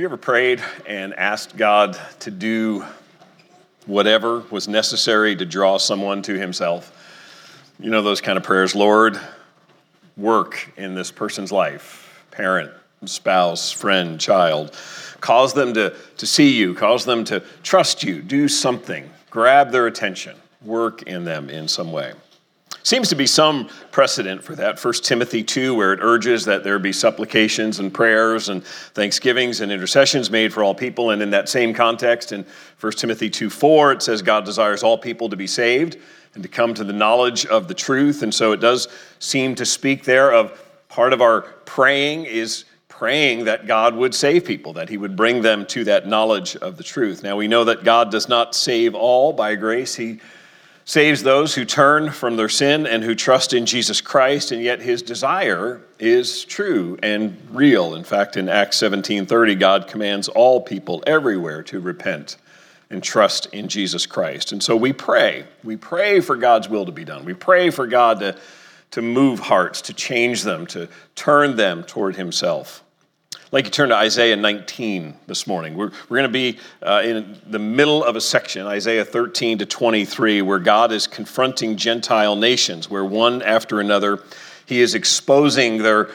you ever prayed and asked God to do whatever was necessary to draw someone to Himself? You know those kind of prayers. Lord, work in this person's life, parent, spouse, friend, child. Cause them to, to see you, cause them to trust you, do something, grab their attention, work in them in some way. Seems to be some precedent for that. 1 Timothy 2, where it urges that there be supplications and prayers and thanksgivings and intercessions made for all people. And in that same context, in 1 Timothy 2 4, it says God desires all people to be saved and to come to the knowledge of the truth. And so it does seem to speak there of part of our praying is praying that God would save people, that He would bring them to that knowledge of the truth. Now we know that God does not save all by grace. He saves those who turn from their sin and who trust in Jesus Christ, and yet his desire is true and real. In fact, in Acts 17:30, God commands all people everywhere to repent and trust in Jesus Christ. And so we pray. We pray for God's will to be done. We pray for God to, to move hearts, to change them, to turn them toward himself. Like you turn to Isaiah 19 this morning. We're, we're going to be uh, in the middle of a section, Isaiah 13 to 23, where God is confronting Gentile nations, where one after another, he is exposing their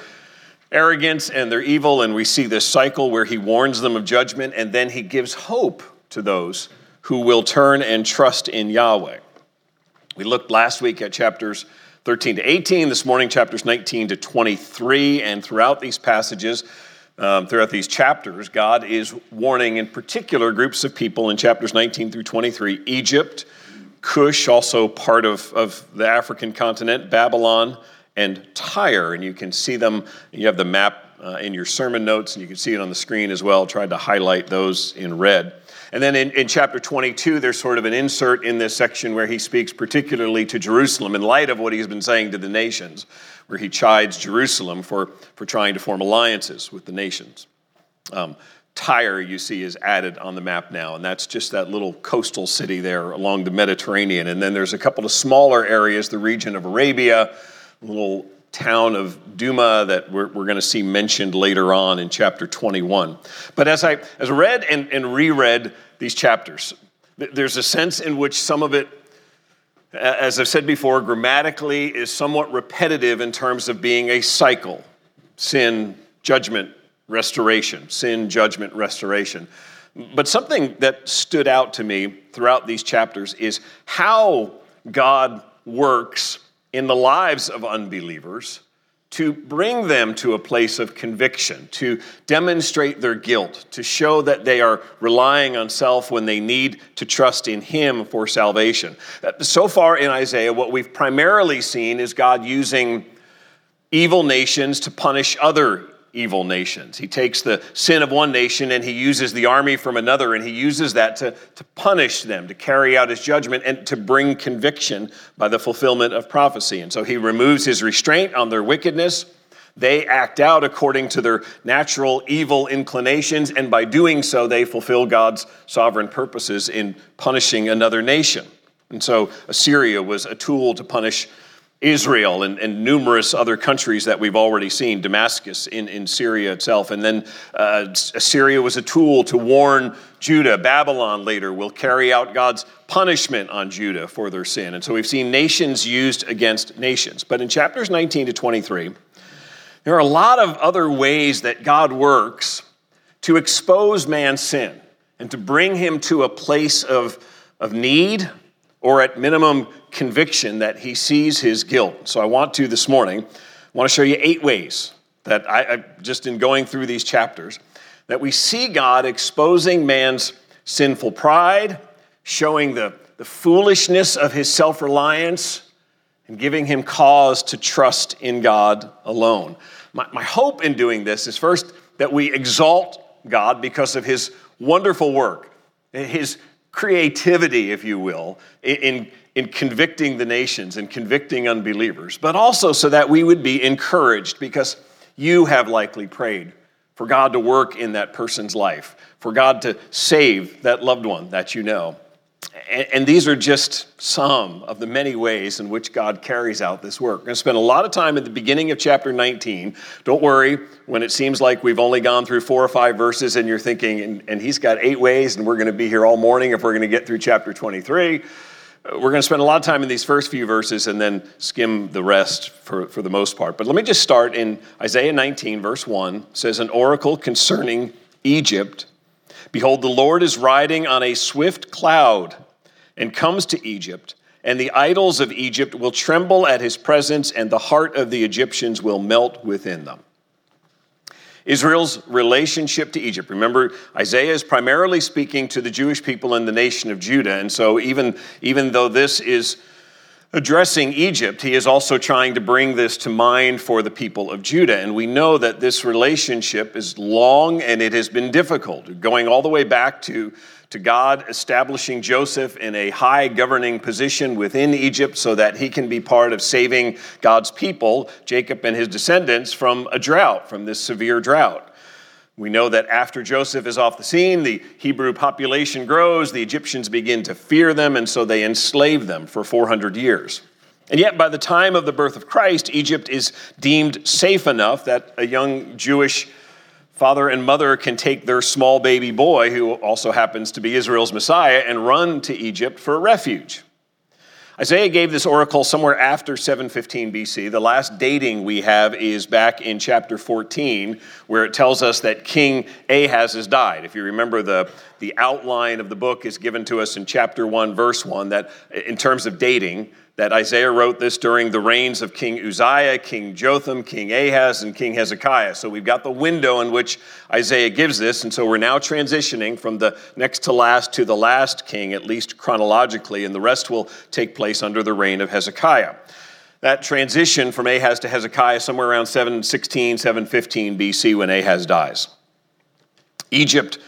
arrogance and their evil. And we see this cycle where he warns them of judgment, and then he gives hope to those who will turn and trust in Yahweh. We looked last week at chapters 13 to 18, this morning, chapters 19 to 23, and throughout these passages, um, throughout these chapters, God is warning in particular groups of people in chapters 19 through 23 Egypt, Cush, also part of, of the African continent, Babylon, and Tyre. And you can see them, you have the map uh, in your sermon notes, and you can see it on the screen as well. Tried to highlight those in red. And then in, in chapter 22, there's sort of an insert in this section where he speaks particularly to Jerusalem in light of what he's been saying to the nations where he chides Jerusalem for, for trying to form alliances with the nations. Um, Tyre, you see, is added on the map now, and that's just that little coastal city there along the Mediterranean. And then there's a couple of smaller areas, the region of Arabia, a little town of Duma that we're, we're going to see mentioned later on in chapter 21. But as I, as read and, and reread these chapters, there's a sense in which some of it as I've said before, grammatically is somewhat repetitive in terms of being a cycle sin, judgment, restoration, sin, judgment, restoration. But something that stood out to me throughout these chapters is how God works in the lives of unbelievers to bring them to a place of conviction, to demonstrate their guilt, to show that they are relying on self when they need to trust in Him for salvation. Uh, so far in Isaiah, what we've primarily seen is God using evil nations to punish other evil nations. He takes the sin of one nation and he uses the army from another, and he uses that to, to punish them, to carry out his judgment, and to bring conviction by the fulfillment of prophecy. And so he removes his restraint on their wickedness. They act out according to their natural evil inclinations, and by doing so, they fulfill God's sovereign purposes in punishing another nation. And so Assyria was a tool to punish Israel and, and, numerous other countries that we've already seen, Damascus in, in Syria itself. And then uh, Assyria was a tool to warn Judah. Babylon later will carry out God's punishment on Judah for their sin. And so we've seen nations used against nations. But in chapters 19 to 23, there are a lot of other ways that God works to expose man's sin and to bring him to a place of, of need or at minimum conviction that he sees his guilt. So I want to this morning, I want to show you eight ways that I, I just in going through these chapters, that we see God exposing man's sinful pride, showing the, the foolishness of his self reliance, and giving him cause to trust in God alone. My, my hope in doing this is first that we exalt God because of his wonderful work, his creativity, if you will, in, in convicting the nations and convicting unbelievers, but also so that we would be encouraged because you have likely prayed for God to work in that person's life, for God to save that loved one that you know. And, these are just some of the many ways in which God carries out this work. We're going to spend a lot of time at the beginning of chapter 19. Don't worry when it seems like we've only gone through four or five verses and you're thinking, and, and he's got eight ways, and we're going to be here all morning if we're going to get through chapter 23 we're going to spend a lot of time in these first few verses and then skim the rest for, for the most part. But let me just start in Isaiah 19, verse 1 says, An oracle concerning Egypt. Behold, the Lord is riding on a swift cloud and comes to Egypt, and the idols of Egypt will tremble at his presence, and the heart of the Egyptians will melt within them. Israel's relationship to Egypt. Remember, Isaiah is primarily speaking to the Jewish people in the nation of Judah. And so, even, even though this is addressing Egypt, he is also trying to bring this to mind for the people of Judah. And we know that this relationship is long and it has been difficult, going all the way back to to God establishing Joseph in a high governing position within Egypt so that he can be part of saving God's people, Jacob and his descendants, from a drought, from this severe drought. We know that after Joseph is off the scene, the Hebrew population grows, the Egyptians begin to fear them, and so they enslave them for 400 years. And yet, by the time of the birth of Christ, Egypt is deemed safe enough that a young Jewish father and mother can take their small baby boy, who also happens to be Israel's Messiah, and run to Egypt for refuge. Isaiah gave this oracle somewhere after 715 BC. The last dating we have is back in chapter 14, where it tells us that King Ahaz has died. If you remember, the, the outline of the book is given to us in chapter 1, verse 1, that in terms of dating, that Isaiah wrote this during the reigns of King Uzziah, King Jotham, King Ahaz, and King Hezekiah. So we've got the window in which Isaiah gives this, and so we're now transitioning from the next to last to the last king, at least chronologically, and the rest will take place under the reign of Hezekiah. That transition from Ahaz to Hezekiah somewhere around 716, 715 BC when Ahaz dies. Egypt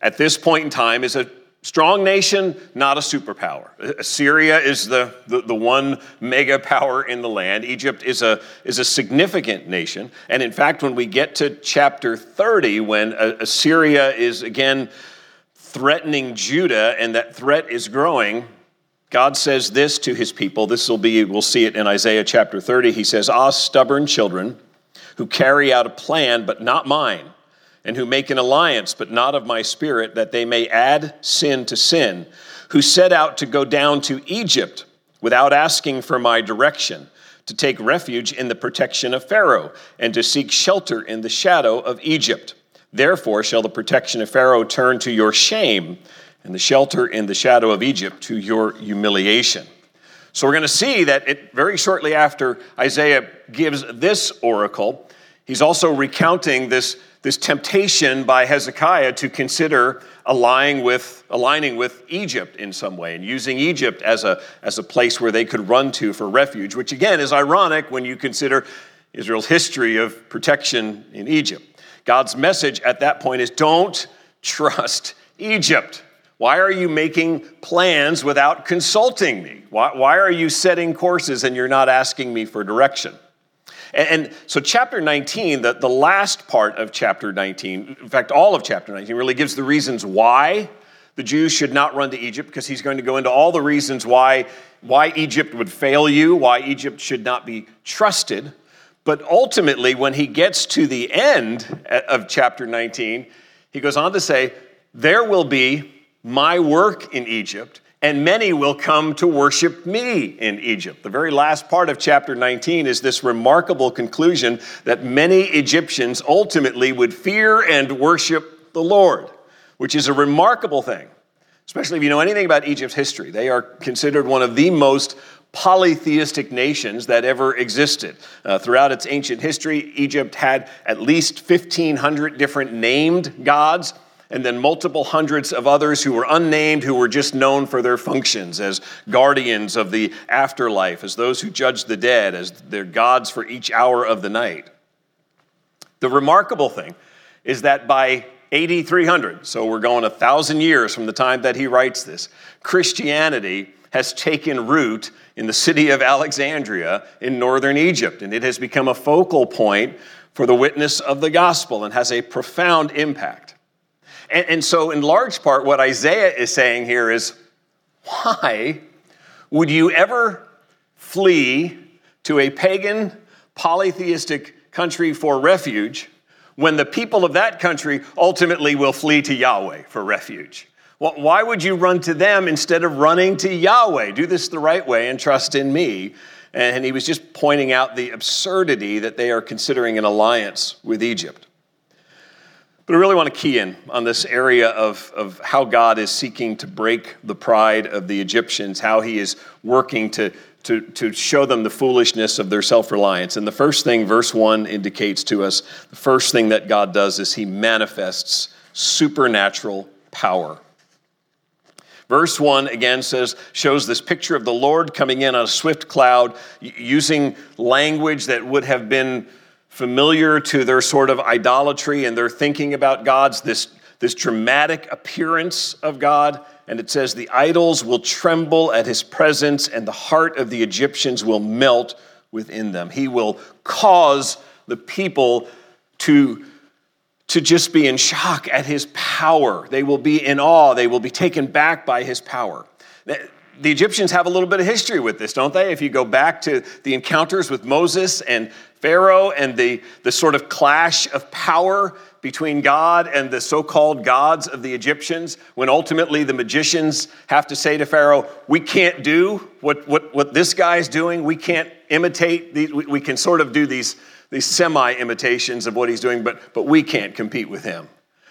at this point in time is a Strong nation, not a superpower. Uh, Assyria is the, the, the, one mega power in the land. Egypt is a, is a significant nation. And in fact, when we get to chapter 30, when uh, uh, Assyria is again threatening Judah and that threat is growing, God says this to his people. This will be, we'll see it in Isaiah chapter 30. He says, Ah, stubborn children who carry out a plan, but not mine and who make an alliance, but not of my spirit, that they may add sin to sin, who set out to go down to Egypt without asking for my direction, to take refuge in the protection of Pharaoh, and to seek shelter in the shadow of Egypt. Therefore shall the protection of Pharaoh turn to your shame, and the shelter in the shadow of Egypt to your humiliation. So we're going to see that it, very shortly after Isaiah gives this oracle, he's also recounting this this temptation by Hezekiah to consider aligning with, aligning with Egypt in some way and using Egypt as a, as a place where they could run to for refuge, which again is ironic when you consider Israel's history of protection in Egypt. God's message at that point is don't trust Egypt. Why are you making plans without consulting me? Why, why are you setting courses and you're not asking me for direction? And, and, so, chapter 19, the, the last part of chapter 19, in fact, all of chapter 19, really gives the reasons why the Jews should not run to Egypt, because he's going to go into all the reasons why, why Egypt would fail you, why Egypt should not be trusted. But ultimately, when he gets to the end uh, of chapter 19, he goes on to say, There will be my work in Egypt and many will come to worship me in Egypt. The very last part of chapter 19 is this remarkable conclusion that many Egyptians ultimately would fear and worship the Lord, which is a remarkable thing, especially if you know anything about Egypt's history. They are considered one of the most polytheistic nations that ever existed. Uh, throughout its ancient history, Egypt had at least 1,500 different named gods and then multiple hundreds of others who were unnamed, who were just known for their functions as guardians of the afterlife, as those who judge the dead, as their gods for each hour of the night. The remarkable thing is that by AD 300, so we're going a thousand years from the time that he writes this, Christianity has taken root in the city of Alexandria in northern Egypt, and it has become a focal point for the witness of the gospel and has a profound impact. And, and so, in large part, what Isaiah is saying here is Why would you ever flee to a pagan, polytheistic country for refuge when the people of that country ultimately will flee to Yahweh for refuge? Why would you run to them instead of running to Yahweh? Do this the right way and trust in me. And he was just pointing out the absurdity that they are considering an alliance with Egypt. But I really want to key in on this area of, of how God is seeking to break the pride of the Egyptians, how he is working to, to, to show them the foolishness of their self reliance. And the first thing, verse 1 indicates to us the first thing that God does is he manifests supernatural power. Verse 1 again says, shows this picture of the Lord coming in on a swift cloud, using language that would have been familiar to their sort of idolatry and their thinking about God's, this, this dramatic appearance of God. And it says, The idols will tremble at his presence, and the heart of the Egyptians will melt within them. He will cause the people to, to just be in shock at his power. They will be in awe. They will be taken back by his power the Egyptians have a little bit of history with this, don't they? If you go back to the encounters with Moses and Pharaoh and the, the sort of clash of power between God and the so called gods of the Egyptians, when ultimately the magicians have to say to Pharaoh, We can't do what, what, what this guy is doing. We can't imitate, these, we, we can sort of do these, these semi imitations of what he's doing, but, but we can't compete with him.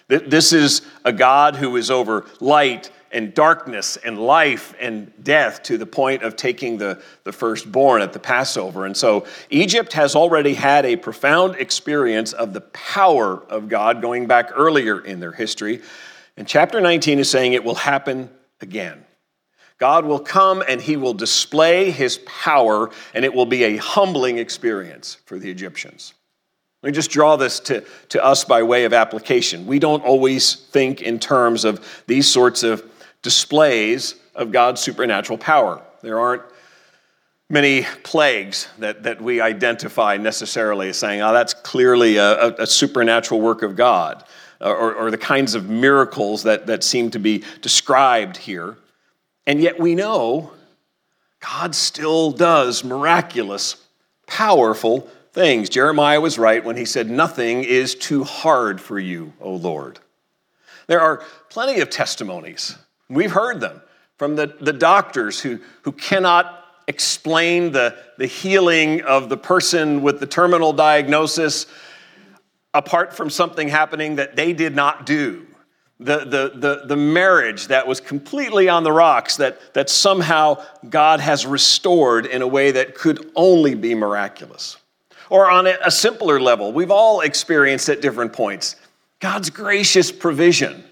This is a God who is over light and darkness and life and death to the point of taking the, the firstborn at the Passover. And so Egypt has already had a profound experience of the power of God going back earlier in their history. And chapter 19 is saying it will happen again. God will come and he will display his power, and it will be a humbling experience for the Egyptians. Let me just draw this to, to us by way of application. We don't always think in terms of these sorts of displays of God's supernatural power. There aren't many plagues that, that we identify necessarily as saying, oh, that's clearly a, a, supernatural work of God, uh, or, or the kinds of miracles that, that seem to be described here. And yet we know God still does miraculous, powerful things. Jeremiah was right when he said, Nothing is too hard for you, O Lord. There are plenty of testimonies We've heard them from the, the doctors who, who cannot explain the, the healing of the person with the terminal diagnosis apart from something happening that they did not do. The, the, the, the marriage that was completely on the rocks, that, that somehow God has restored in a way that could only be miraculous. Or on a, a simpler level, we've all experienced at different points God's gracious provision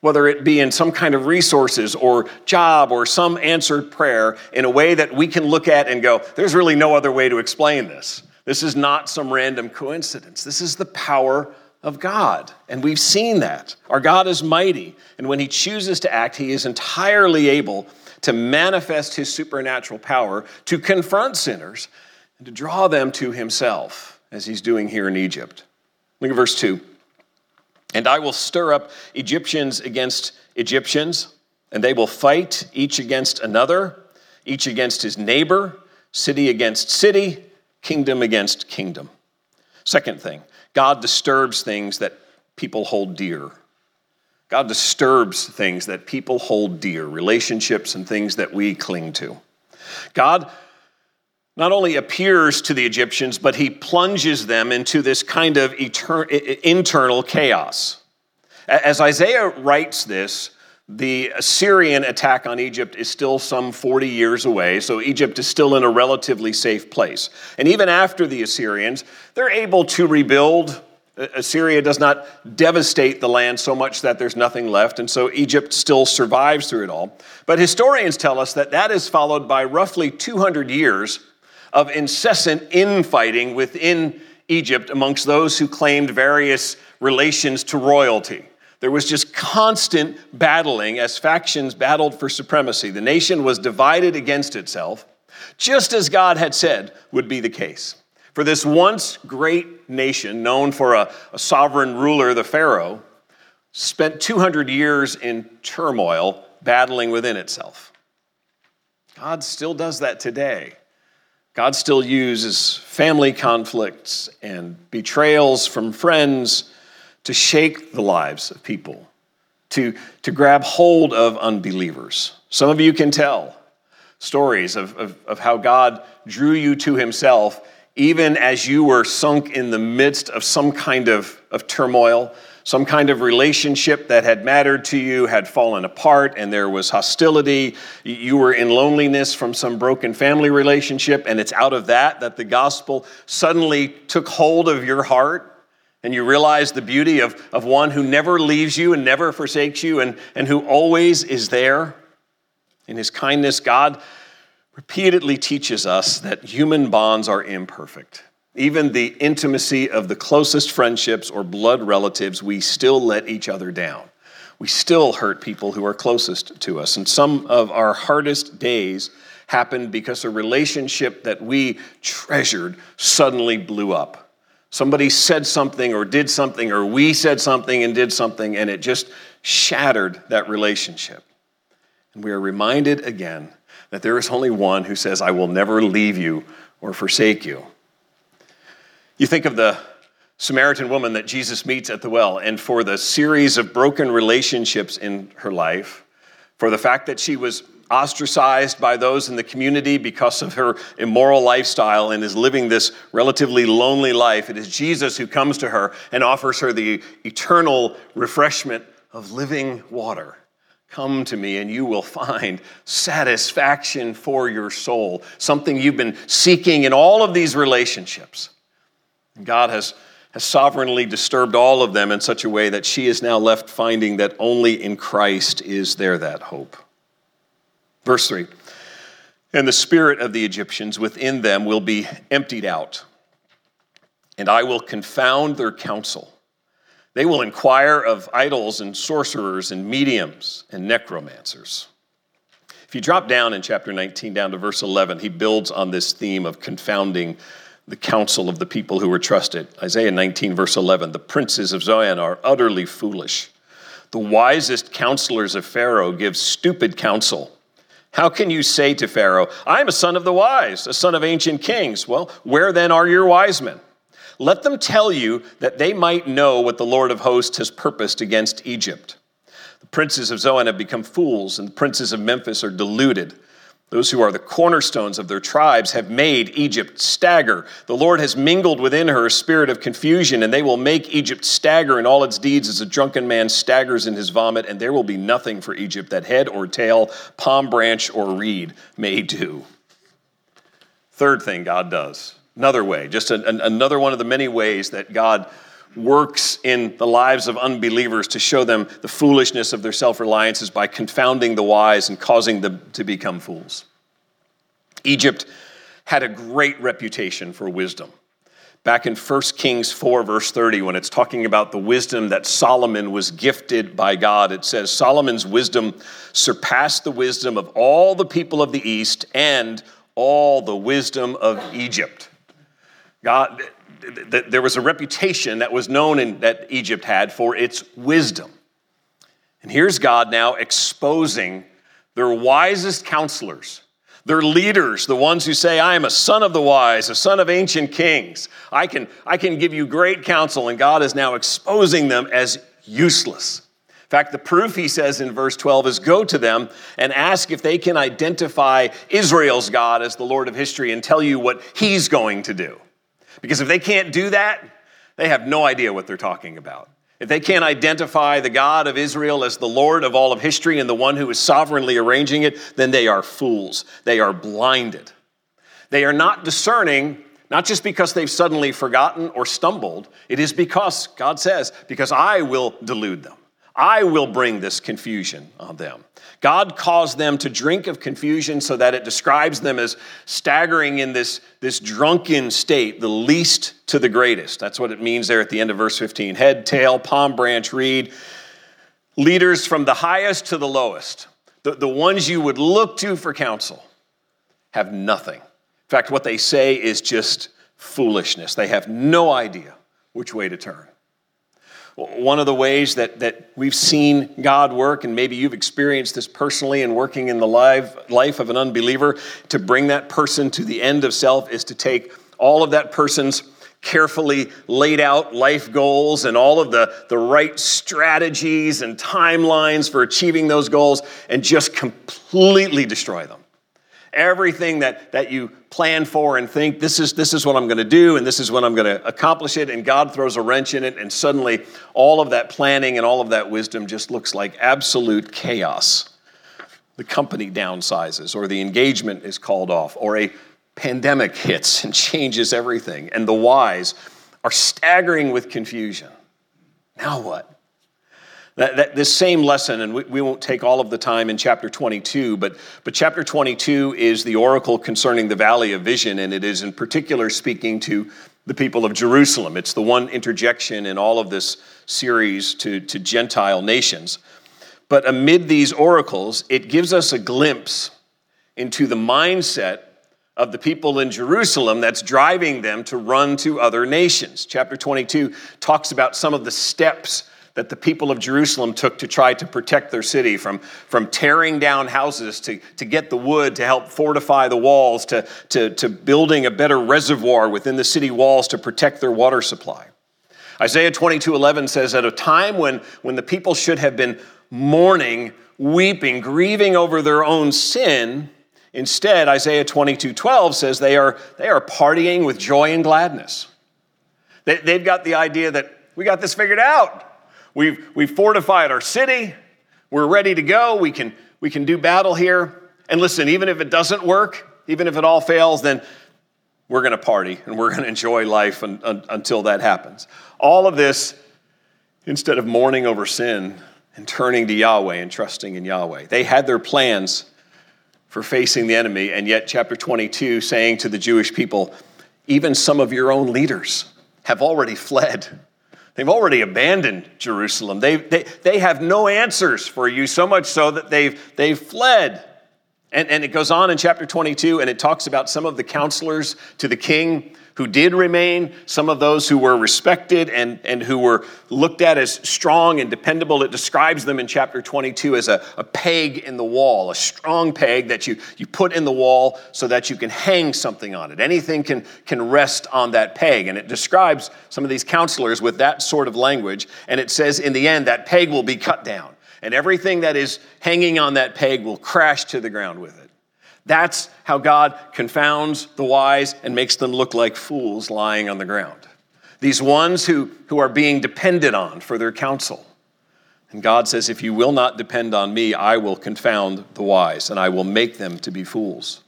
whether it be in some kind of resources or job or some answered prayer, in a way that we can look at and go, there's really no other way to explain this. This is not some random coincidence. This is the power of God. And we've seen that. Our God is mighty. And when He chooses to act, He is entirely able to manifest His supernatural power to confront sinners and to draw them to Himself, as He's doing here in Egypt. Look at verse 2. And I will stir up Egyptians against Egyptians, and they will fight each against another, each against his neighbor, city against city, kingdom against kingdom. Second thing, God disturbs things that people hold dear. God disturbs things that people hold dear, relationships and things that we cling to. God not only appears to the Egyptians, but he plunges them into this kind of etern- internal chaos. As Isaiah writes this, the Assyrian attack on Egypt is still some 40 years away, so Egypt is still in a relatively safe place. And even after the Assyrians, they're able to rebuild. Assyria does not devastate the land so much that there's nothing left, and so Egypt still survives through it all. But historians tell us that that is followed by roughly 200 years of incessant infighting within Egypt amongst those who claimed various relations to royalty. There was just constant battling as factions battled for supremacy. The nation was divided against itself, just as God had said would be the case. For this once great nation, known for a, a sovereign ruler, the Pharaoh, spent 200 years in turmoil battling within itself. God still does that today. God still uses family conflicts and betrayals from friends to shake the lives of people, to, to grab hold of unbelievers. Some of you can tell stories of, of, of how God drew you to Himself even as you were sunk in the midst of some kind of, of turmoil, some kind of relationship that had mattered to you had fallen apart and there was hostility. You were in loneliness from some broken family relationship, and it's out of that that the gospel suddenly took hold of your heart. And you realize the beauty of, of one who never leaves you and never forsakes you and, and who always is there. In his kindness, God repeatedly teaches us that human bonds are imperfect. Even the intimacy of the closest friendships or blood relatives, we still let each other down. We still hurt people who are closest to us. And some of our hardest days happened because a relationship that we treasured suddenly blew up. Somebody said something or did something, or we said something and did something, and it just shattered that relationship. And we are reminded again that there is only one who says, I will never leave you or forsake you. You think of the Samaritan woman that Jesus meets at the well, and for the series of broken relationships in her life, for the fact that she was ostracized by those in the community because of her immoral lifestyle and is living this relatively lonely life, it is Jesus who comes to her and offers her the eternal refreshment of living water. Come to me and you will find satisfaction for your soul, something you've been seeking in all of these relationships. God has, has sovereignly disturbed all of them in such a way that she is now left finding that only in Christ is there that hope. Verse 3 And the spirit of the Egyptians within them will be emptied out, and I will confound their counsel. They will inquire of idols and sorcerers and mediums and necromancers. If you drop down in chapter 19, down to verse 11, he builds on this theme of confounding the counsel of the people who were trusted. Isaiah 19, verse 11 The princes of Zoan are utterly foolish. The wisest counselors of Pharaoh give stupid counsel. How can you say to Pharaoh, I am a son of the wise, a son of ancient kings? Well, where then are your wise men? Let them tell you that they might know what the Lord of hosts has purposed against Egypt. The princes of Zoan have become fools, and the princes of Memphis are deluded. Those who are the cornerstones of their tribes have made Egypt stagger. The Lord has mingled within her a spirit of confusion, and they will make Egypt stagger in all its deeds as a drunken man staggers in his vomit, and there will be nothing for Egypt that head or tail, palm branch or reed may do. Third thing God does, another way, just another one of the many ways that God works in the lives of unbelievers to show them the foolishness of their self reliance is by confounding the wise and causing them to become fools. Egypt had a great reputation for wisdom. Back in 1 Kings 4, verse 30, when it's talking about the wisdom that Solomon was gifted by God, it says, Solomon's wisdom surpassed the wisdom of all the people of the East and all the wisdom of Egypt. God, there was a reputation that was known in, that Egypt had for its wisdom. And here's God now exposing their wisest counselors, their leaders, the ones who say, I am a son of the wise, a son of ancient kings. I can, I can give you great counsel. And God is now exposing them as useless. In fact, the proof, he says in verse 12, is go to them and ask if they can identify Israel's God as the Lord of history and tell you what he's going to do. Because if they can't do that, they have no idea what they're talking about. If they can't identify the God of Israel as the Lord of all of history and the one who is sovereignly arranging it, then they are fools. They are blinded. They are not discerning, not just because they've suddenly forgotten or stumbled. It is because, God says, because I will delude them. I will bring this confusion on them. God caused them to drink of confusion so that it describes them as staggering in this, this drunken state, the least to the greatest. That's what it means there at the end of verse 15 head, tail, palm branch, reed. Leaders from the highest to the lowest, the, the ones you would look to for counsel, have nothing. In fact, what they say is just foolishness. They have no idea which way to turn. One of the ways that, that we've seen God work, and maybe you've experienced this personally in working in the life, life of an unbeliever, to bring that person to the end of self is to take all of that person's carefully laid out life goals and all of the, the right strategies and timelines for achieving those goals and just completely destroy them everything that, that you plan for and think this is this is what i'm going to do and this is when i'm going to accomplish it and god throws a wrench in it and suddenly all of that planning and all of that wisdom just looks like absolute chaos. The company downsizes or the engagement is called off or a pandemic hits and changes everything and the wise are staggering with confusion. Now what that, that, this same lesson, and we, we, won't take all of the time in chapter 22, but, but chapter 22 is the oracle concerning the valley of vision, and it is in particular speaking to the people of Jerusalem. It's the one interjection in all of this series to, to Gentile nations. But amid these oracles, it gives us a glimpse into the mindset of the people in Jerusalem that's driving them to run to other nations. Chapter 22 talks about some of the steps that the people of Jerusalem took to try to protect their city from, from tearing down houses to, to get the wood to help fortify the walls to, to, to building a better reservoir within the city walls to protect their water supply. Isaiah 22 11 says, At a time when, when the people should have been mourning, weeping, grieving over their own sin, instead, Isaiah 22 12 says they are, they are partying with joy and gladness. They, they've got the idea that we got this figured out. We've, we've fortified our city. We're ready to go. We can, we can do battle here. And listen, even if it doesn't work, even if it all fails, then we're going to party and we're going to enjoy life un, un, until that happens. All of this, instead of mourning over sin and turning to Yahweh and trusting in Yahweh, they had their plans for facing the enemy. And yet, chapter 22 saying to the Jewish people, even some of your own leaders have already fled. They've already abandoned Jerusalem. They, they, they have no answers for you, so much so that they've, they've fled. And, and it goes on in chapter 22, and it talks about some of the counselors to the king who did remain, some of those who were respected and, and who were looked at as strong and dependable. It describes them in chapter 22 as a, a peg in the wall, a strong peg that you, you put in the wall so that you can hang something on it. Anything can, can rest on that peg. And it describes some of these counselors with that sort of language. And it says, in the end, that peg will be cut down, and everything that is hanging on that peg will crash to the ground with it. That's how God confounds the wise and makes them look like fools lying on the ground. These ones who, who are being depended on for their counsel. And God says, If you will not depend on me, I will confound the wise and I will make them to be fools.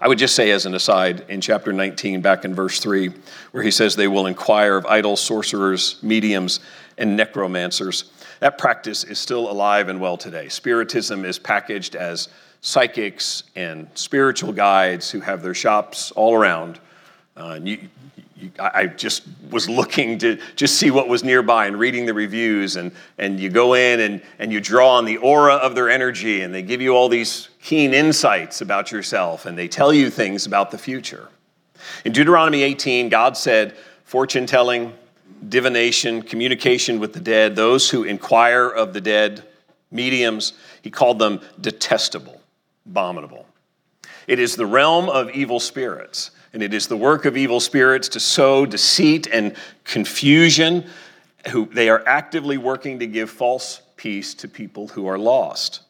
I would just say, as an aside, in chapter 19, back in verse 3, where he says, They will inquire of idols, sorcerers, mediums, and necromancers. That practice is still alive and well today. Spiritism is packaged as psychics and spiritual guides who have their shops all around. Uh, you, you, I just was looking to just see what was nearby and reading the reviews, and, and you go in and, and you draw on the aura of their energy, and they give you all these keen insights about yourself, and they tell you things about the future. In Deuteronomy 18, God said, fortune telling, divination, communication with the dead, those who inquire of the dead, mediums, he called them detestable abominable. It is the realm of evil spirits, and it is the work of evil spirits to sow deceit and confusion. Who they are actively working to give false peace to people who are lost.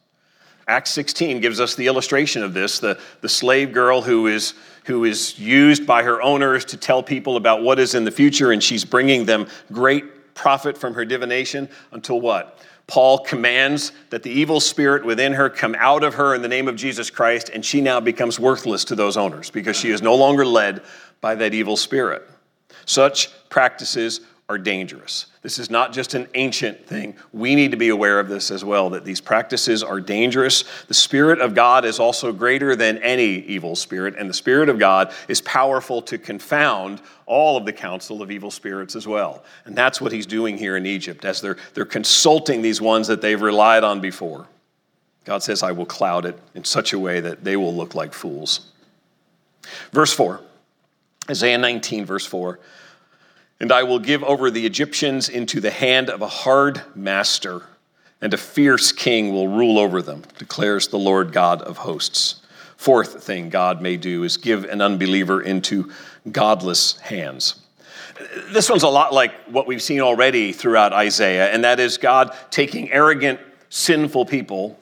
Acts 16 gives us the illustration of this the, the slave girl who is, who is used by her owners to tell people about what is in the future, and she's bringing them great profit from her divination until what? Paul commands that the evil spirit within her come out of her in the name of Jesus Christ, and she now becomes worthless to those owners because she is no longer led by that evil spirit. Such practices are dangerous. This is not just an ancient thing. We need to be aware of this as well, that these practices are dangerous. The Spirit of God is also greater than any evil spirit, and the Spirit of God is powerful to confound all of the counsel of evil spirits as well. And that's what he's doing here in Egypt as they're, they're consulting these ones that they've relied on before. God says, I will cloud it in such a way that they will look like fools. Verse 4, Isaiah 19, verse 4. And I will give over the Egyptians into the hand of a hard master, and a fierce king will rule over them, declares the Lord God of hosts. Fourth thing God may do is give an unbeliever into godless hands. This one's a lot like what we've seen already throughout Isaiah, and that is God taking arrogant, sinful people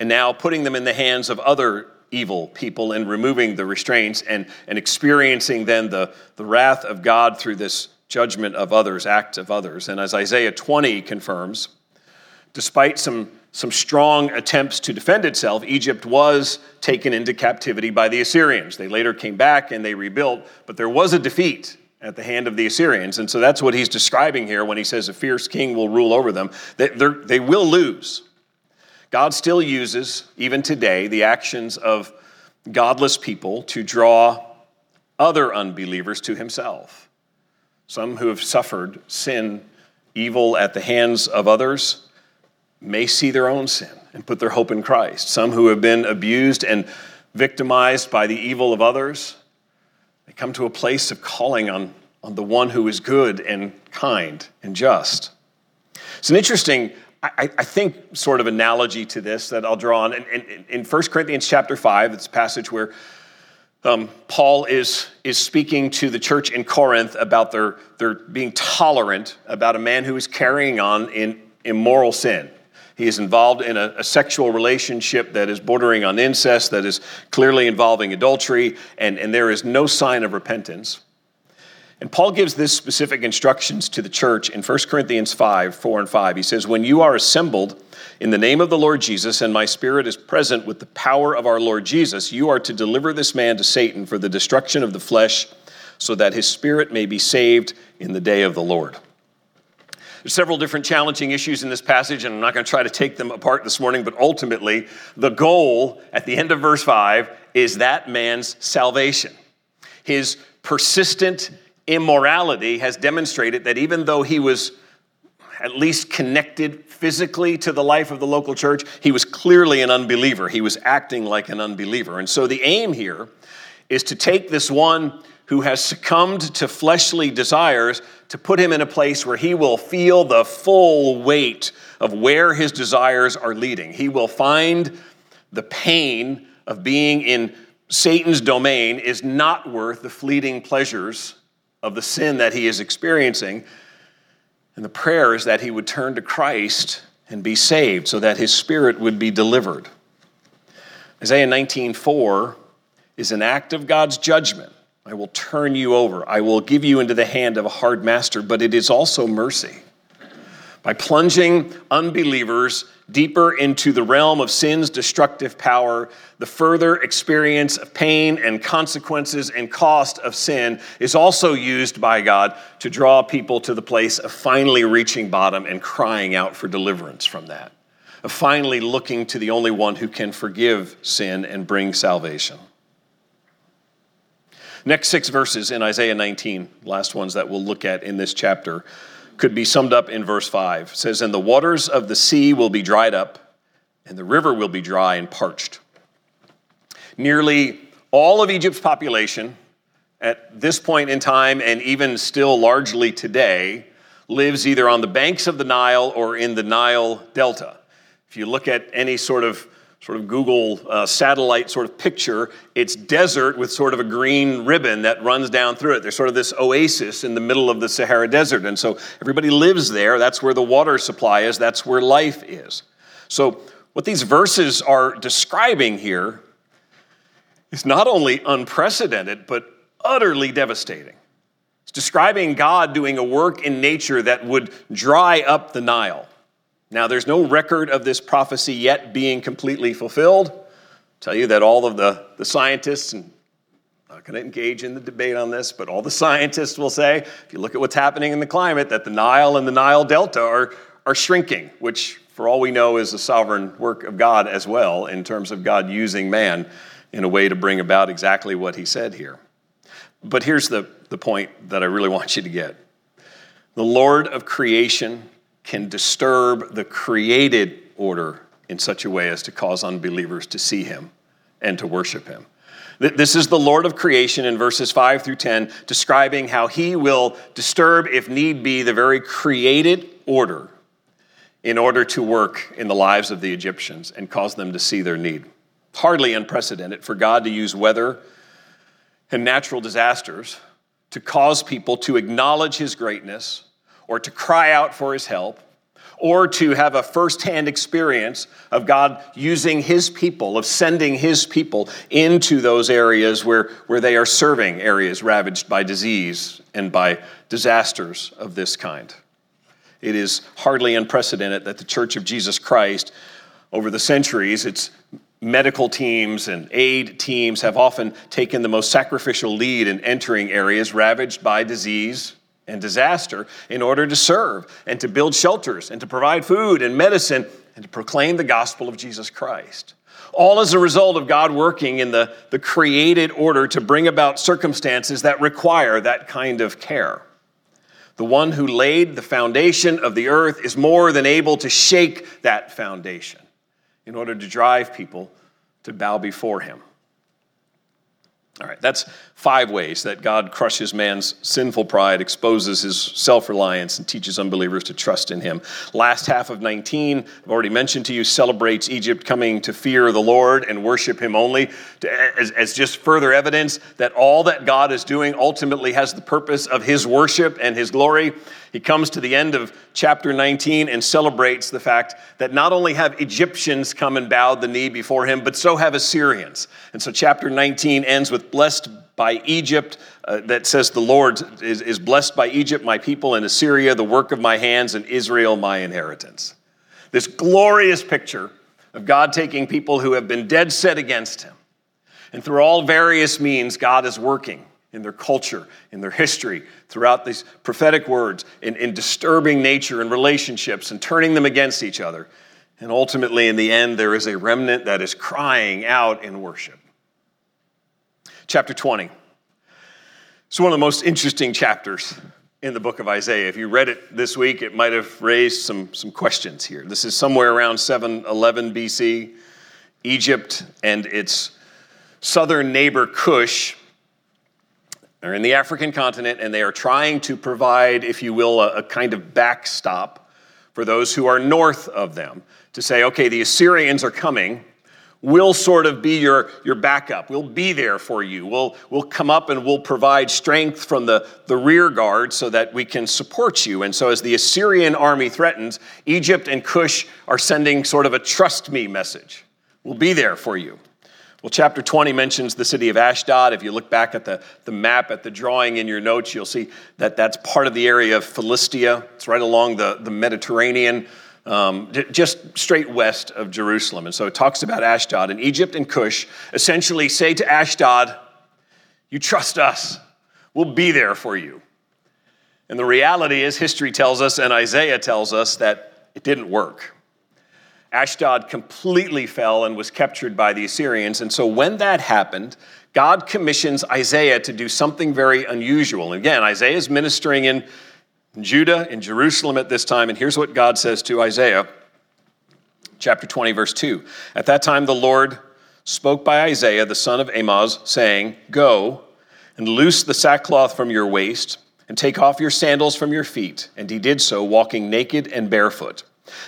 and now putting them in the hands of other evil people and removing the restraints and, and experiencing then the, the wrath of God through this judgment of others, act of others. And as Isaiah 20 confirms, despite some, some strong attempts to defend itself, Egypt was taken into captivity by the Assyrians. They later came back and they rebuilt, but there was a defeat at the hand of the Assyrians. And so that's what he's describing here when he says a fierce king will rule over them. They, they will lose. God still uses, even today, the actions of godless people to draw other unbelievers to himself. Some who have suffered sin, evil at the hands of others, may see their own sin and put their hope in Christ. Some who have been abused and victimized by the evil of others, they come to a place of calling on, on the one who is good and kind and just. It's an interesting I, I, think sort of analogy to this that I'll draw on in, in, in 1 Corinthians chapter 5, it's a passage where um, Paul is, is speaking to the church in Corinth about their, their being tolerant about a man who is carrying on in immoral sin. He is involved in a, a, sexual relationship that is bordering on incest, that is clearly involving adultery, and, and there is no sign of repentance. And Paul gives this specific instructions to the church in 1 Corinthians 5 4 and 5. He says, When you are assembled in the name of the Lord Jesus, and my spirit is present with the power of our Lord Jesus, you are to deliver this man to Satan for the destruction of the flesh, so that his spirit may be saved in the day of the Lord. There's several different challenging issues in this passage, and I'm not going to try to take them apart this morning, but ultimately, the goal at the end of verse 5 is that man's salvation. His persistent immorality has demonstrated that even though he was at least connected physically to the life of the local church, he was clearly an unbeliever. He was acting like an unbeliever. And so the aim here is to take this one who has succumbed to fleshly desires to put him in a place where he will feel the full weight of where his desires are leading. He will find the pain of being in Satan's domain is not worth the fleeting pleasures of the sin that he is experiencing. And the prayer is that he would turn to Christ and be saved so that his spirit would be delivered. Isaiah 19:4 is an act of God's judgment. I will turn you over. I will give you into the hand of a hard master, but it is also mercy. By plunging unbelievers deeper into the realm of sin's destructive power, the further experience of pain and consequences and cost of sin is also used by God to draw people to the place of finally reaching bottom and crying out for deliverance from that, of finally looking to the only one who can forgive sin and bring salvation. Next six verses in Isaiah 19, last ones that we'll look at in this chapter could be summed up in verse 5. It says, And the waters of the sea will be dried up, and the river will be dry and parched. Nearly all of Egypt's population at this point in time, and even still largely today, lives either on the banks of the Nile or in the Nile Delta. If you look at any sort of sort of Google uh, satellite sort of picture, it's desert with sort of a green ribbon that runs down through it. There's sort of this oasis in the middle of the Sahara Desert. And so everybody lives there. That's where the water supply is, that's where life is. So, what these verses are describing here is not only unprecedented, but utterly devastating. It's describing God doing a work in nature that would dry up the Nile. Now, there's no record of this prophecy yet being completely fulfilled. I'll tell you that all of the, the scientists, and I'm not going to engage in the debate on this, but all the scientists will say, if you look at what's happening in the climate, that the Nile and the Nile Delta are, are shrinking, which, for all we know, is a sovereign work of God as well, in terms of God using man in a way to bring about exactly what he said here. But here's the, the point that I really want you to get the Lord of creation can disturb the created order in such a way as to cause unbelievers to see him and to worship him. This is the Lord of creation in verses 5 through 10, describing how he will disturb, if need be, the very created order in order to work in the lives of the Egyptians and cause them to see their need. Hardly unprecedented for God to use weather and natural disasters to cause people to acknowledge his greatness or to cry out for his help or to have a firsthand experience of God using his people, of sending his people into those areas where, where they are serving areas ravaged by disease and by disasters of this kind. It is hardly unprecedented that the Church of Jesus Christ, over the centuries, its medical teams and aid teams have often taken the most sacrificial lead in entering areas ravaged by disease and disaster in order to serve and to build shelters and to provide food and medicine and to proclaim the gospel of Jesus Christ. All as a result of God working in the, the created order to bring about circumstances that require that kind of care. The one who laid the foundation of the earth is more than able to shake that foundation in order to drive people to bow before him. All right, that's five ways that God crushes man's sinful pride, exposes his self reliance, and teaches unbelievers to trust in him. Last half of 19, I've already mentioned to you, celebrates Egypt coming to fear the Lord and worship him only, as, as just further evidence that all that God is doing ultimately has the purpose of his worship and his glory. He comes to the end of chapter 19 and celebrates the fact that not only have Egyptians come and bowed the knee before him, but so have Assyrians. And so chapter 19 ends with blessed by Egypt, uh, that says, The Lord is, is blessed by Egypt, my people, and Assyria, the work of my hands, and Israel, my inheritance. This glorious picture of God taking people who have been dead set against him. And through all various means, God is working in their culture, in their history, throughout these prophetic words, in, in disturbing nature and relationships and turning them against each other. And ultimately, in the end, there is a remnant that is crying out in worship. Chapter 20. It's one of the most interesting chapters in the book of Isaiah. If you read it this week, it might have raised some, some questions here. This is somewhere around 711 BC. Egypt and its southern neighbor Cush they're in the African continent and they are trying to provide, if you will, a, a kind of backstop for those who are north of them to say, okay, the Assyrians are coming. We'll sort of be your, your backup. We'll be there for you. We'll, we'll come up and we'll provide strength from the, the rear guard so that we can support you. And so, as the Assyrian army threatens, Egypt and Cush are sending sort of a trust me message. We'll be there for you. Well, chapter 20 mentions the city of Ashdod. If you look back at the, the map, at the drawing in your notes, you'll see that that's part of the area of Philistia. It's right along the, the Mediterranean, um, just straight west of Jerusalem. And so it talks about Ashdod. And Egypt and Cush essentially say to Ashdod, You trust us, we'll be there for you. And the reality is, history tells us and Isaiah tells us that it didn't work. Ashdod completely fell and was captured by the Assyrians. And so when that happened, God commissions Isaiah to do something very unusual. And again, Isaiah is ministering in Judah, in Jerusalem at this time. And here's what God says to Isaiah, chapter 20, verse 2. At that time, the Lord spoke by Isaiah, the son of Amoz, saying, Go and loose the sackcloth from your waist and take off your sandals from your feet. And he did so, walking naked and barefoot.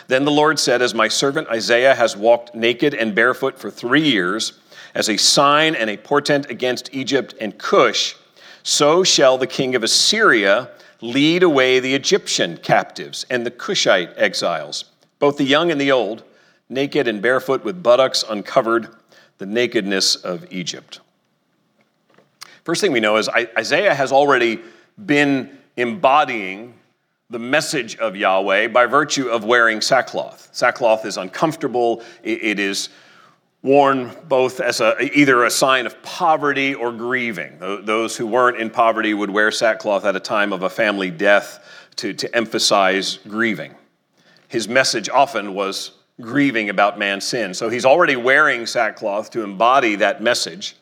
Then the Lord said, As my servant Isaiah has walked naked and barefoot for three years, as a sign and a portent against Egypt and Cush, so shall the king of Assyria lead away the Egyptian captives and the Cushite exiles, both the young and the old, naked and barefoot with buttocks uncovered, the nakedness of Egypt. First thing we know is Isaiah has already been embodying the message of Yahweh by virtue of wearing sackcloth. Sackcloth is uncomfortable, it is worn both as a, either a sign of poverty or grieving. Those who weren't in poverty would wear sackcloth at a time of a family death to, to emphasize grieving. His message often was grieving about man's sin. So he's already wearing sackcloth to embody that message.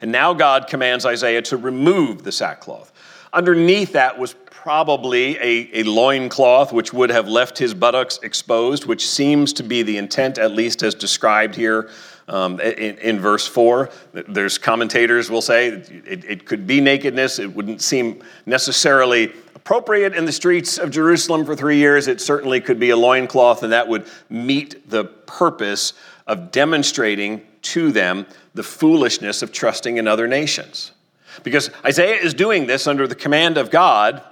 And now God commands Isaiah to remove the sackcloth. Underneath that was probably a, a loincloth which would have left his buttocks exposed, which seems to be the intent, at least as described here um, in, in, verse 4. There's commentators will say it, it could be nakedness. It wouldn't seem necessarily appropriate in the streets of Jerusalem for three years. It certainly could be a loincloth, and that would meet the purpose of demonstrating to them the foolishness of trusting in other nations. Because Isaiah is doing this under the command of God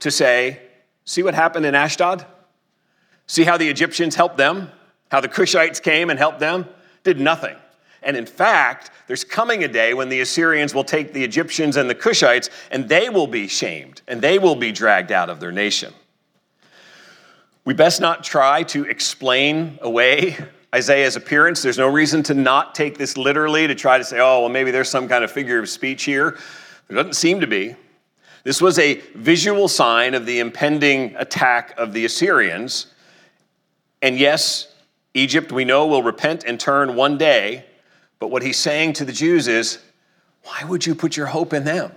to say, See what happened in Ashdod? See how the Egyptians helped them? How the Cushites came and helped them? Did nothing. And in fact, there's coming a day when the Assyrians will take the Egyptians and the Cushites and they will be shamed and they will be dragged out of their nation. We best not try to explain away Isaiah's appearance. There's no reason to not take this literally, to try to say, oh, well, maybe there's some kind of figure of speech here. There doesn't seem to be. This was a visual sign of the impending attack of the Assyrians. And yes, Egypt, we know, will repent and turn one day. But what he's saying to the Jews is, why would you put your hope in them?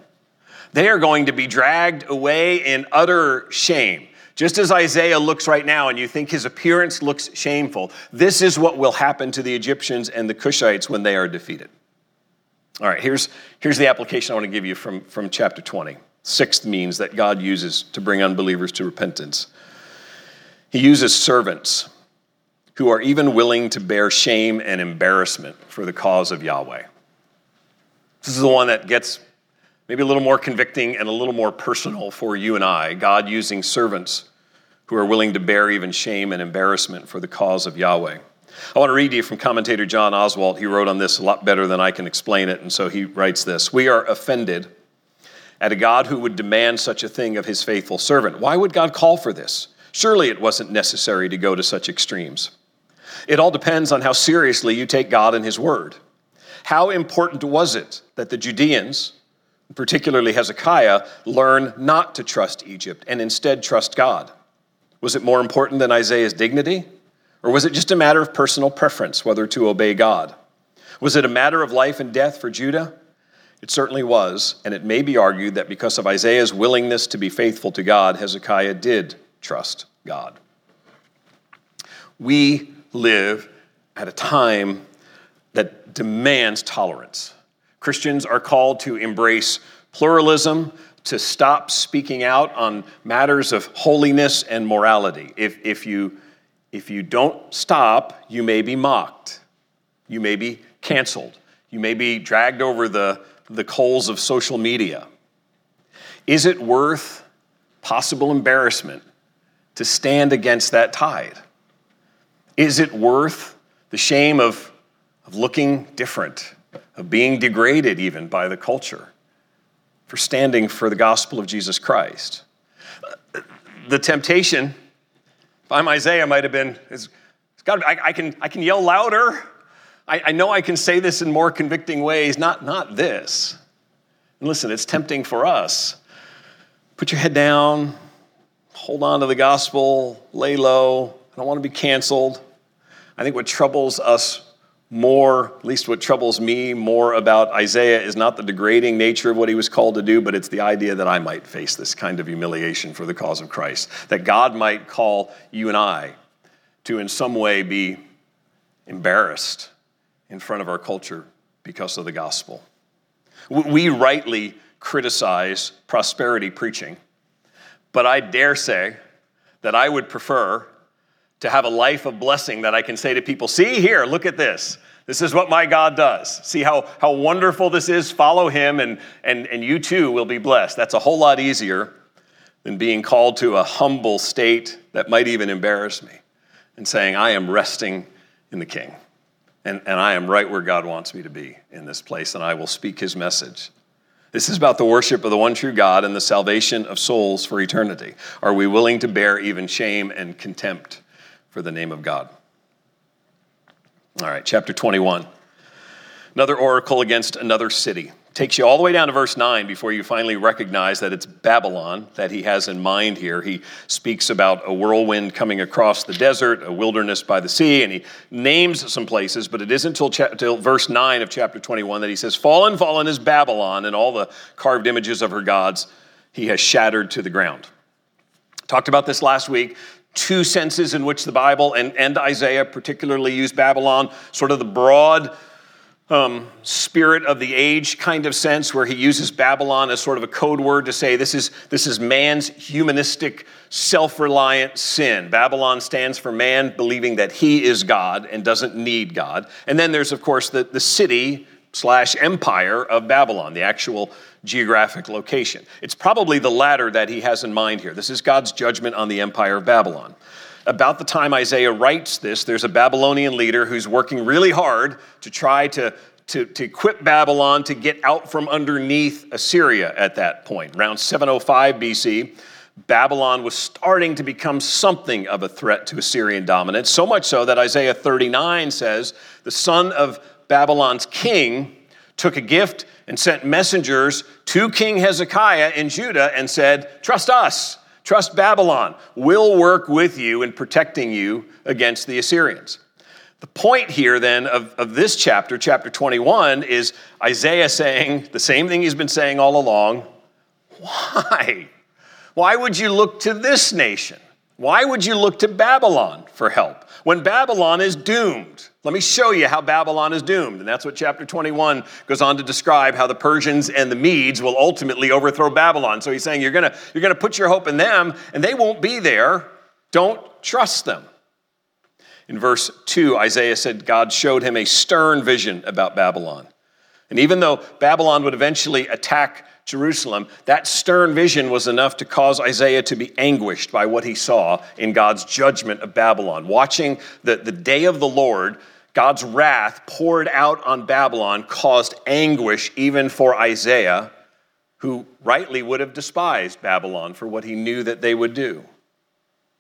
They are going to be dragged away in utter shame. Just as Isaiah looks right now and you think his appearance looks shameful, this is what will happen to the Egyptians and the Cushites when they are defeated. All right, here's, here's the application I want to give you from, from chapter 20. Sixth means that God uses to bring unbelievers to repentance. He uses servants who are even willing to bear shame and embarrassment for the cause of Yahweh. This is the one that gets maybe a little more convicting and a little more personal for you and I. God using servants who are willing to bear even shame and embarrassment for the cause of Yahweh. I want to read to you from commentator John Oswalt. He wrote on this a lot better than I can explain it, and so he writes this We are offended at a God who would demand such a thing of his faithful servant. Why would God call for this? Surely it wasn't necessary to go to such extremes. It all depends on how seriously you take God and his word. How important was it that the Judeans, particularly Hezekiah, learn not to trust Egypt and instead trust God? Was it more important than Isaiah's dignity? Or was it just a matter of personal preference whether to obey God? Was it a matter of life and death for Judah? It certainly was, and it may be argued that because of Isaiah's willingness to be faithful to God, Hezekiah did trust God. We live at a time that demands tolerance. Christians are called to embrace pluralism, to stop speaking out on matters of holiness and morality. If, if, you, if you don't stop, you may be mocked, you may be canceled, you may be dragged over the, the coals of social media. Is it worth possible embarrassment to stand against that tide? Is it worth the shame of, of looking different, of being degraded even by the culture? for standing for the gospel of Jesus Christ. The temptation, if I'm Isaiah, might have been, is, God, I, I, can, I can yell louder. I, I know I can say this in more convicting ways, not, not this. And listen, it's tempting for us. Put your head down, hold on to the gospel, lay low. I don't want to be canceled. I think what troubles us more, at least what troubles me more about Isaiah is not the degrading nature of what he was called to do, but it's the idea that I might face this kind of humiliation for the cause of Christ. That God might call you and I to, in some way, be embarrassed in front of our culture because of the gospel. We rightly criticize prosperity preaching, but I dare say that I would prefer to have a life of blessing that I can say to people, see here, look at this. This is what my God does. See how, how wonderful this is? Follow him, and, and, and you too will be blessed. That's a whole lot easier than being called to a humble state that might even embarrass me and saying, I am resting in the King. And, and I am right where God wants me to be in this place, and I will speak his message. This is about the worship of the one true God and the salvation of souls for eternity. Are we willing to bear even shame and contempt for the name of God. All right, chapter 21. Another oracle against another city. Takes you all the way down to verse 9 before you finally recognize that it's Babylon that he has in mind here. He speaks about a whirlwind coming across the desert, a wilderness by the sea, and he names some places, but it isn't until, verse 9 of chapter 21 that he says, Fallen, fallen is Babylon, and all the carved images of her gods he has shattered to the ground. Talked about this last week. Two senses in which the Bible and, and Isaiah particularly use Babylon, sort of the broad um, spirit of the age kind of sense, where he uses Babylon as sort of a code word to say this is, this is man's humanistic, self reliant sin. Babylon stands for man believing that he is God and doesn't need God. And then there's, of course, the, the city slash empire of Babylon, the actual geographic location. It's probably the latter that he has in mind here. This is God's judgment on the empire of Babylon. About the time Isaiah writes this, there's a Babylonian leader who's working really hard to try to, to, to equip Babylon to get out from underneath Assyria at that point. Around 705 BC, Babylon was starting to become something of a threat to Assyrian dominance, so much so that Isaiah 39 says, The son of Babylon's king took a gift and sent messengers to King Hezekiah in Judah and said, Trust us Trust Babylon. We'll work with you in protecting you against the Assyrians. The point here, then, of, of this chapter, chapter 21, is Isaiah saying the same thing he's been saying all along. Why? Why would you look to this nation? Why would you look to Babylon for help when Babylon is doomed? Let me show you how Babylon is doomed. And that's what chapter 21 goes on to describe how the Persians and the Medes will ultimately overthrow Babylon. So he's saying you're going you're going to put your hope in them and they won't be there. Don't trust them. In verse 2, Isaiah said God showed him a stern vision about Babylon. And even though Babylon would eventually attack Jerusalem, that stern vision was enough to cause Isaiah to be anguished by what he saw in God's judgment of Babylon. Watching the, the day of the Lord, God's wrath poured out on Babylon caused anguish even for Isaiah, who rightly would have despised Babylon for what he knew that they would do.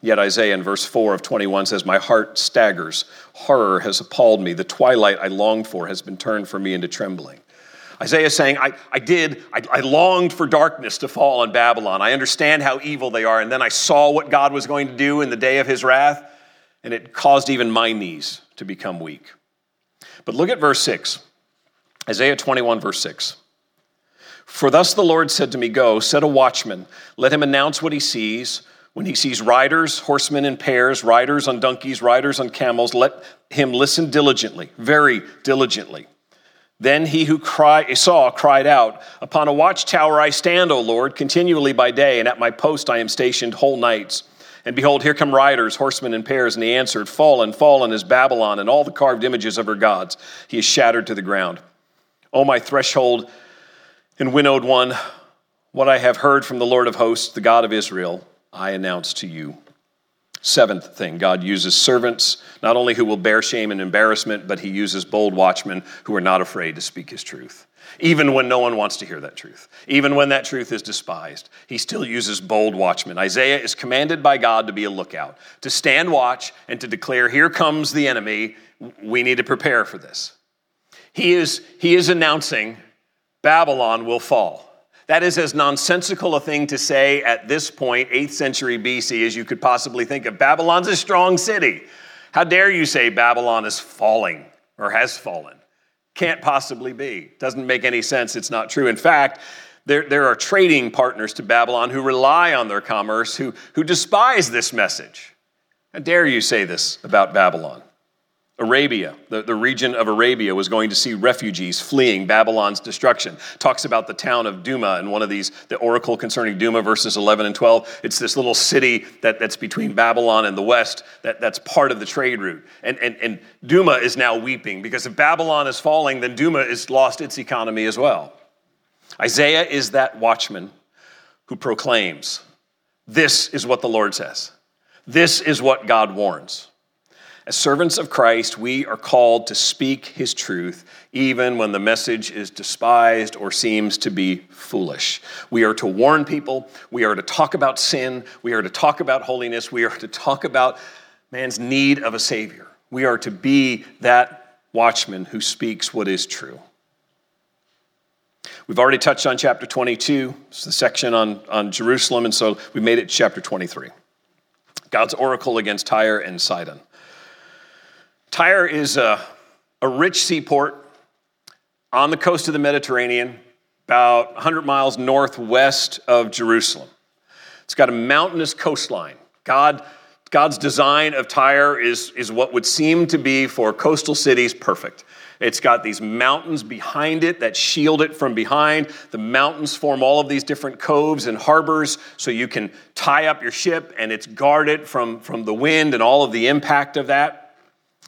Yet Isaiah in verse 4 of 21 says, My heart staggers. Horror has appalled me. The twilight I longed for has been turned for me into trembling. Isaiah is saying, I, I did, I, I longed for darkness to fall on Babylon. I understand how evil they are. And then I saw what God was going to do in the day of his wrath, and it caused even my knees to become weak. But look at verse 6. Isaiah 21, verse 6. For thus the Lord said to me, Go, set a watchman, let him announce what he sees. When he sees riders, horsemen in pairs, riders on donkeys, riders on camels, let him listen diligently, very diligently. Then he who cry, saw cried out, Upon a watchtower I stand, O Lord, continually by day, and at my post I am stationed whole nights. And behold, here come riders, horsemen in pairs. And he answered, Fallen, fallen is Babylon, and all the carved images of her gods. He is shattered to the ground. O my threshold and winnowed one, what I have heard from the Lord of hosts, the God of Israel, I announce to you. Seventh thing, God uses servants, not only who will bear shame and embarrassment, but he uses bold watchmen who are not afraid to speak his truth. Even when no one wants to hear that truth, even when that truth is despised, he still uses bold watchmen. Isaiah is commanded by God to be a lookout, to stand watch, and to declare, Here comes the enemy. We need to prepare for this. He is, he is announcing Babylon will fall. That is as nonsensical a thing to say at this point, 8th century BC, as you could possibly think of. Babylon's a strong city. How dare you say Babylon is falling or has fallen? Can't possibly be. Doesn't make any sense. It's not true. In fact, there, there are trading partners to Babylon who rely on their commerce, who, who despise this message. How dare you say this about Babylon? Arabia, the, the region of Arabia, was going to see refugees fleeing Babylon's destruction. Talks about the town of Duma and one of these, the oracle concerning Duma, verses 11 and 12. It's this little city that, that's between Babylon and the west that, that's part of the trade route. And, and, and Duma is now weeping because if Babylon is falling, then Duma has lost its economy as well. Isaiah is that watchman who proclaims, This is what the Lord says. This is what God warns. As servants of Christ, we are called to speak his truth, even when the message is despised or seems to be foolish. We are to warn people. We are to talk about sin. We are to talk about holiness. We are to talk about man's need of a Savior. We are to be that watchman who speaks what is true. We've already touched on chapter 22, it's the section on, on Jerusalem, and so we made it chapter 23. God's oracle against Tyre and Sidon. Tyre is a, a rich seaport on the coast of the Mediterranean, about 100 miles northwest of Jerusalem. It's got a mountainous coastline. God, God's design of Tyre is, is what would seem to be for coastal cities perfect. It's got these mountains behind it that shield it from behind. The mountains form all of these different coves and harbors so you can tie up your ship and it's guarded from, from the wind and all of the impact of that.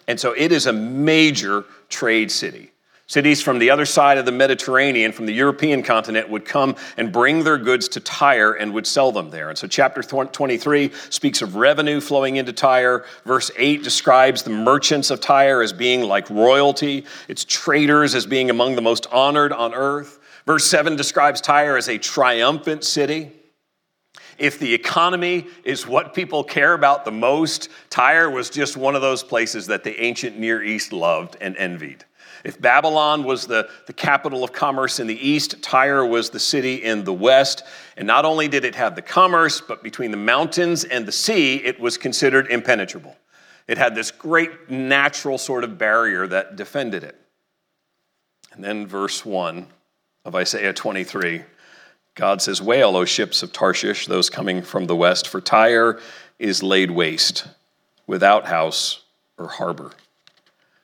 And so it is a major trade city. Cities from the other side of the Mediterranean, from the European continent, would come and bring their goods to Tyre and would sell them there. And so, chapter 23 speaks of revenue flowing into Tyre. Verse 8 describes the merchants of Tyre as being like royalty, its traders as being among the most honored on earth. Verse 7 describes Tyre as a triumphant city. If the economy is what people care about the most, Tyre was just one of those places that the ancient Near East loved and envied. If Babylon was the, the capital of commerce in the east, Tyre was the city in the west. And not only did it have the commerce, but between the mountains and the sea, it was considered impenetrable. It had this great natural sort of barrier that defended it. And then, verse 1 of Isaiah 23, God says, Wail, O ships of Tarshish, those coming from the west, for Tyre is laid waste, without house or harbor.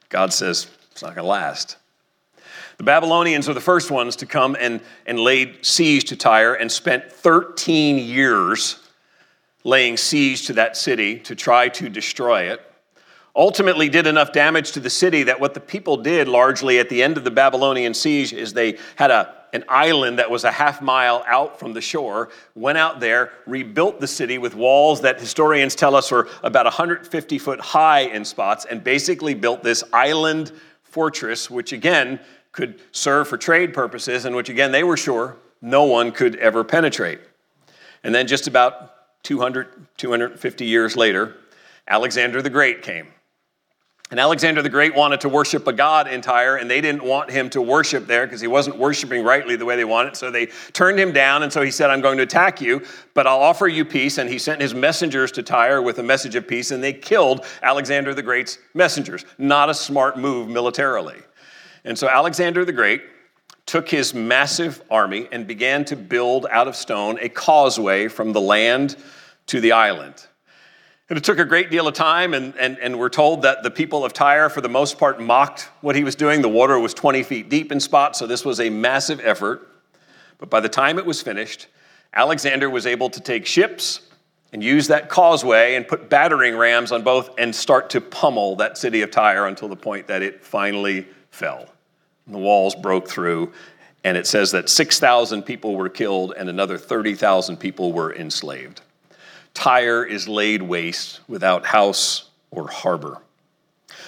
God says, it's not going to last. The Babylonians are the first ones to come and, and laid siege to Tyre and spent 13 years laying siege to that city to try to destroy it. Ultimately, did enough damage to the city that what the people did largely at the end of the Babylonian siege is they had a, an island that was a half mile out from the shore, went out there, rebuilt the city with walls that historians tell us were about 150 foot high in spots, and basically built this island fortress, which again could serve for trade purposes, and which again they were sure no one could ever penetrate. And then just about 200, 250 years later, Alexander the Great came. And Alexander the Great wanted to worship a god in Tyre, and they didn't want him to worship there because he wasn't worshiping rightly the way they wanted. So they turned him down, and so he said, I'm going to attack you, but I'll offer you peace. And he sent his messengers to Tyre with a message of peace, and they killed Alexander the Great's messengers. Not a smart move militarily. And so Alexander the Great took his massive army and began to build out of stone a causeway from the land to the island. And it took a great deal of time, and, and, and we're told that the people of Tyre, for the most part, mocked what he was doing. The water was 20 feet deep in spots, so this was a massive effort. But by the time it was finished, Alexander was able to take ships and use that causeway and put battering rams on both and start to pummel that city of Tyre until the point that it finally fell. And the walls broke through, and it says that 6,000 people were killed and another 30,000 people were enslaved. Tyre is laid waste without house or harbor.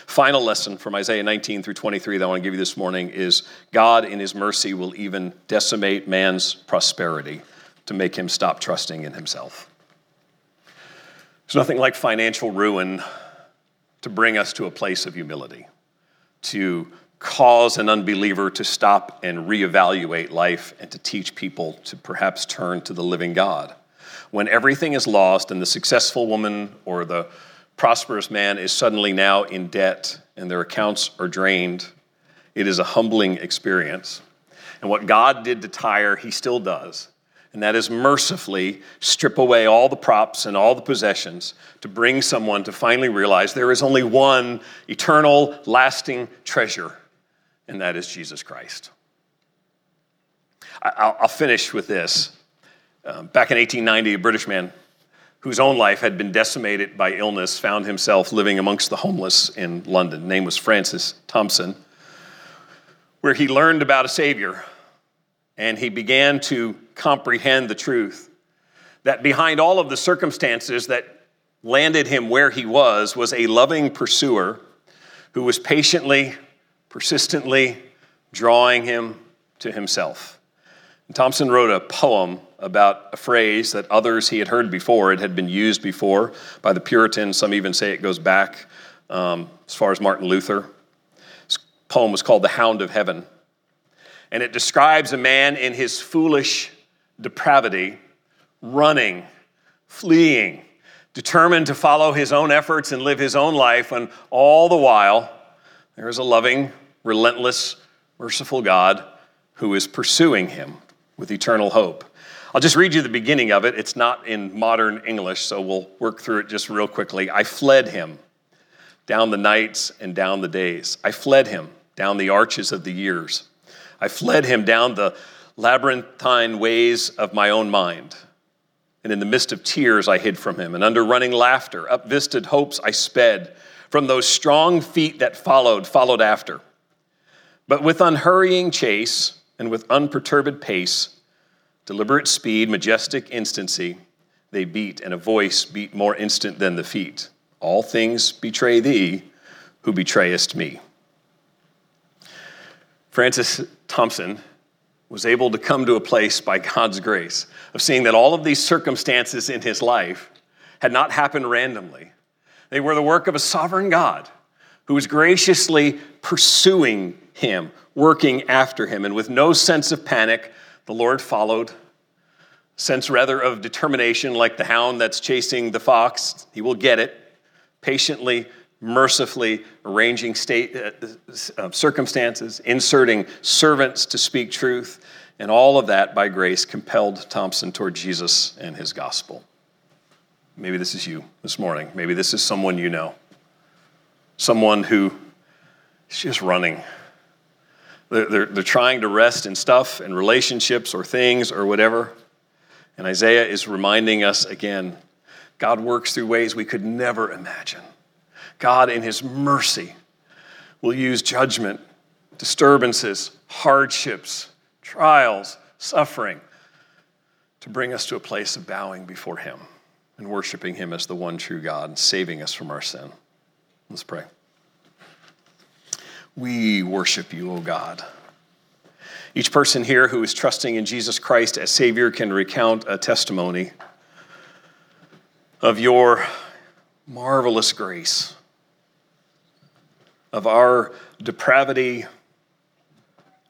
Final lesson from Isaiah 19 through 23 that I want to give you this morning is God, in his mercy, will even decimate man's prosperity to make him stop trusting in himself. There's nothing like financial ruin to bring us to a place of humility, to cause an unbeliever to stop and reevaluate life and to teach people to perhaps turn to the living God when everything is lost and the successful woman or the prosperous man is suddenly now in debt and their accounts are drained, it is a humbling experience. And what God did to Tyre, he still does. And that is mercifully strip away all the props and all the possessions to bring someone to finally realize there is only one eternal, lasting treasure, and that is Jesus Christ. I'll finish with this. Um, back in 1890, a British man whose own life had been decimated by illness found himself living amongst the homeless in London. Name was Francis Thompson, where he learned about a Savior and he began to comprehend the truth that behind all of the circumstances that landed him where he was was a loving pursuer who was patiently, persistently drawing him to himself. Thompson wrote a poem about a phrase that others he had heard before. It had been used before by the Puritans. Some even say it goes back um, as far as Martin Luther. This poem was called The Hound of Heaven. And it describes a man in his foolish depravity, running, fleeing, determined to follow his own efforts and live his own life, and all the while, there is a loving, relentless, merciful God who is pursuing him with eternal hope. I'll just read you the beginning of it. It's not in modern English, so we'll work through it just real quickly. I fled him down the nights and down the days. I fled him down the arches of the years. I fled him down the labyrinthine ways of my own mind. And in the midst of tears, I hid from him. And under running laughter, up visted hopes, I sped. From those strong feet that followed, followed after. But with unhurrying chase and with unperturbed pace, deliberate speed, majestic instancy, they beat, and a voice beat more instant than the feet. All things betray thee, who betrayest me. Francis Thompson was able to come to a place by God's grace of seeing that all of these circumstances in his life had not happened randomly. They were the work of a sovereign God who was graciously pursuing him, working after him. And with no sense of panic, the Lord followed. Sense rather of determination, like the hound that's chasing the fox. He will get it. Patiently mercifully arranging state, uh, uh, circumstances, inserting servants to speak truth, and all of that by grace compelled Thompson toward Jesus and his gospel. Maybe this is you this morning. Maybe this is someone you know. Someone who is just running. They're, they're, trying to rest in stuff and relationships or things or whatever. And Isaiah is reminding us again God works through ways we could never imagine. God, in His mercy, will use judgment, disturbances, hardships, trials, suffering to bring us to a place of bowing before Him and worshiping Him as the one true God and saving us from our sin. Let's pray. We worship you, O God. Each person here who is trusting in Jesus Christ as Savior can recount a testimony of your marvelous grace of our depravity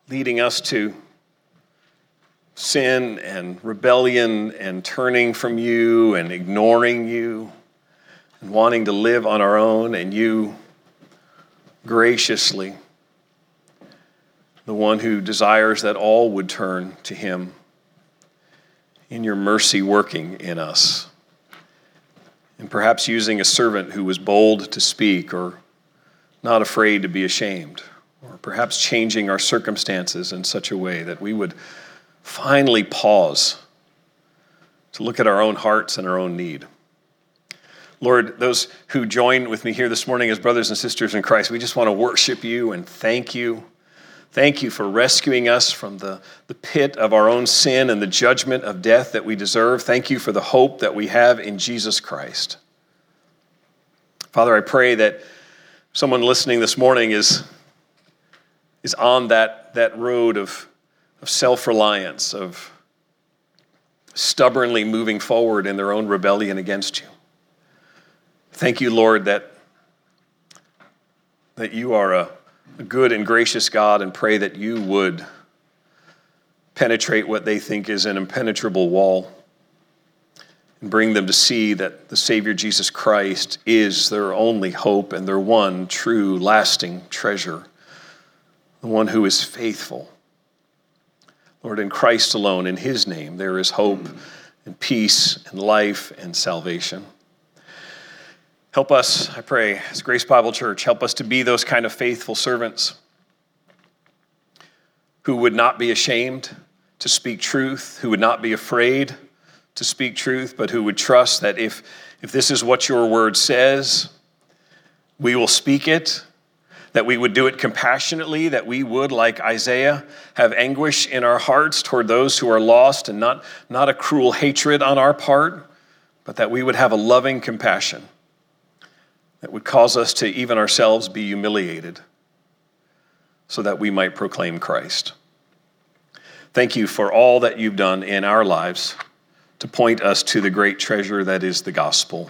leading us to sin and rebellion and turning from you and ignoring you and wanting to live on our own, and you graciously, the one who desires that all would turn to Him, in your mercy working in us. And perhaps using a servant who was bold to speak or not afraid to be ashamed, or perhaps changing our circumstances in such a way that we would finally pause to look at our own hearts and our own need. Lord, those who join with me here this morning as brothers and sisters in Christ, we just want to worship you and thank you. Thank you for rescuing us from the, the pit of our own sin and the judgment of death that we deserve. Thank you for the hope that we have in Jesus Christ. Father, I pray that someone listening this morning is, is on that, that road of, of self reliance, of stubbornly moving forward in their own rebellion against you. Thank you, Lord, that, that you are a, a good and gracious God, and pray that you would penetrate what they think is an impenetrable wall and bring them to see that the Savior Jesus Christ is their only hope and their one true, lasting treasure, the one who is faithful. Lord, in Christ alone, in His name, there is hope and peace and life and salvation. Help us, I pray, as Grace Bible Church, help us to be those kind of faithful servants who would not be ashamed to speak truth, who would not be afraid to speak truth, but who would trust that if, if this is what your word says, we will speak it, that we would do it compassionately, that we would, like Isaiah, have anguish in our hearts toward those who are lost and not, not a cruel hatred on our part, but that we would have a loving compassion that would cause us to even ourselves be humiliated so that we might proclaim Christ. Thank you for all that you've done in our lives to point us to the great treasure that is the gospel.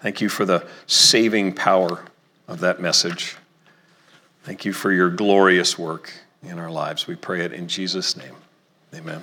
Thank you for the saving power of that message. Thank you for your glorious work in our lives. We pray it in Jesus' name. Amen.